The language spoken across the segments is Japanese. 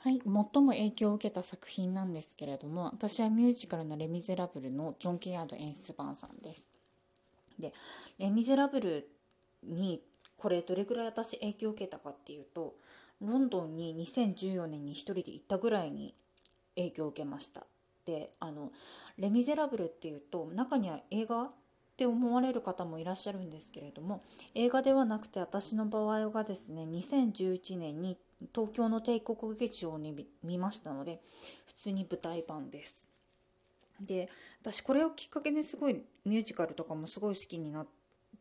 はい、最も影響を受けた作品なんですけれども私はミュージカルの「レ・ミゼラブル」のジョン・ケアード演出版さんです。で「レ・ミゼラブル」にこれどれぐらい私影響を受けたかっていうとロンドンに2014年に一人で行ったぐらいに影響を受けました。であの「レ・ミゼラブル」っていうと中には映画って思われる方もいらっしゃるんですけれども映画ではなくて私の場合がですね2011年に東京の帝国劇場に見ましたので普通に舞台版です。で私これをきっかけですごいミュージカルとかもすごい好きになっ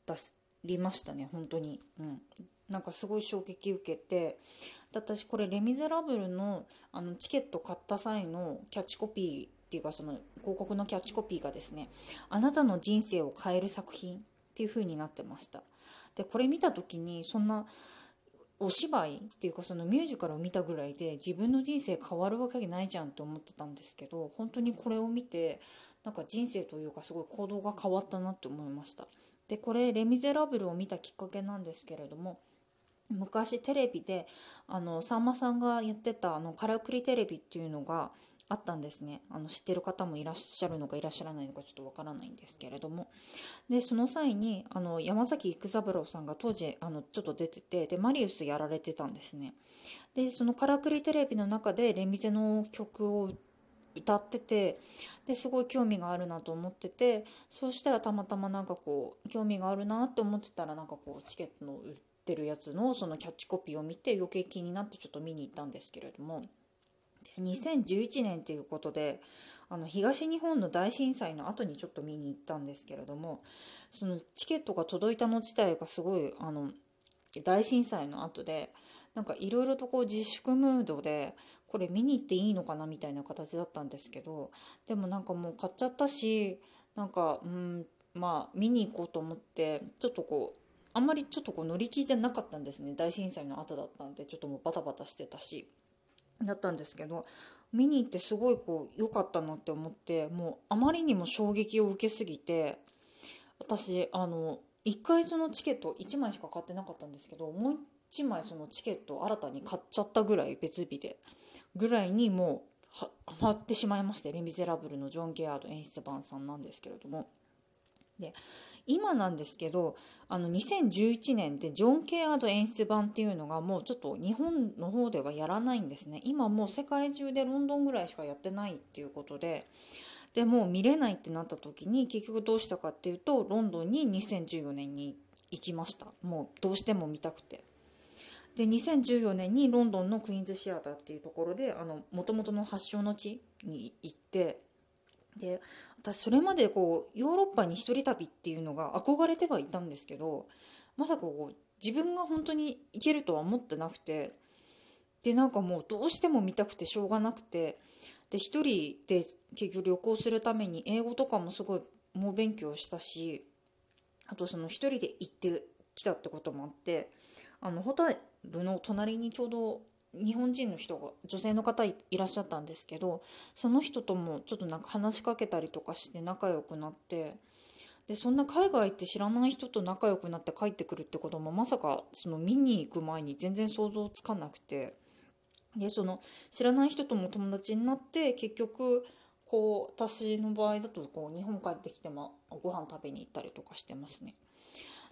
たりましたね本当に。うん。なんかすごい衝撃受けて私これ「レ・ミゼラブルの」あのチケット買った際のキャッチコピーっていうかその広告のキャッチコピーがですね「あなたの人生を変える作品」っていう風になってました。でこれ見た時にそんなお芝居っていうかそのミュージカルを見たぐらいで自分の人生変わるわけないじゃんって思ってたんですけど本当にこれを見てなんか人生というかすごい行動が変わったなって思いました。でこれ「レ・ミゼラブル」を見たきっかけなんですけれども昔テレビであのさんまさんがやってたあのからくりテレビっていうのがあったんですね。あの知ってる方もいらっしゃるのかいらっしゃらないのかちょっとわからないんですけれども。でその際にあの山崎育三郎さんが当時あのちょっと出ててでマリウスやられてたんですね。でそのからくりテレビの中でレミゼの曲を歌っててですごい興味があるなと思っててそうしたらたまたまなんかこう興味があるなって思ってたらなんかこうチケットの売ってるやつのそのキャッチコピーを見て余計気になってちょっと見に行ったんですけれども。2011年ということであの東日本の大震災の後にちょっと見に行ったんですけれどもそのチケットが届いたの自体がすごいあの大震災の後でなんかいろいろとこう自粛ムードでこれ見に行っていいのかなみたいな形だったんですけどでもなんかもう買っちゃったしなんかうんまあ見に行こうと思ってちょっとこうあんまりちょっとこう乗り気じゃなかったんですね大震災の後だったんでちょっともうバタバタしてたし。だったんですけど見に行ってすごいこう良かったなって思ってもうあまりにも衝撃を受けすぎて私あの1回そのチケット1枚しか買ってなかったんですけどもう1枚そのチケットを新たに買っちゃったぐらい別日でぐらいにもうはまってしまいまして「レ・ミゼラブル」のジョン・ゲアード演出版さんなんですけれども。で今なんですけどあの2011年でジョン・ケアード演出版っていうのがもうちょっと日本の方ではやらないんですね。今もう世界中でロンドンぐらいしかやってないっていうことで。でもう見れないってなった時に結局どうしたかっていうとロンドンに2014年に行きました。もうどうしても見たくて。で2014年にロンドンのクイーンズシアターっていうところでもともとの発祥の地に行ってで私それまでこうヨーロッパに一人旅っていうのが憧れてはいたんですけどまさかこう自分が本当に行けるとは思ってなくてでなんかもうどうしても見たくてしょうがなくてで一人で結局旅行するために英語とかもすごい猛勉強したしあとその一人で行ってきたってこともあってあのホテルの隣にちょうど日本人の人が女性の方いらっしゃったんですけどその人ともちょっとなんか話しかけたりとかして仲良くなってでそんな海外行って知らない人と仲良くなって帰ってくるってこともまさかその見に行く前に全然想像つかなくてでその知らない人とも友達になって結局こう私の場合だとこう日本帰ってきてもご飯食べに行ったりとかしてますね。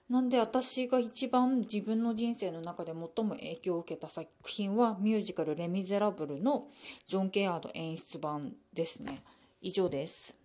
なんで私が一番自分の人生の中で最も影響を受けた作品はミュージカル「レ・ミゼラブル」のジョン・ケアード演出版ですね。以上です。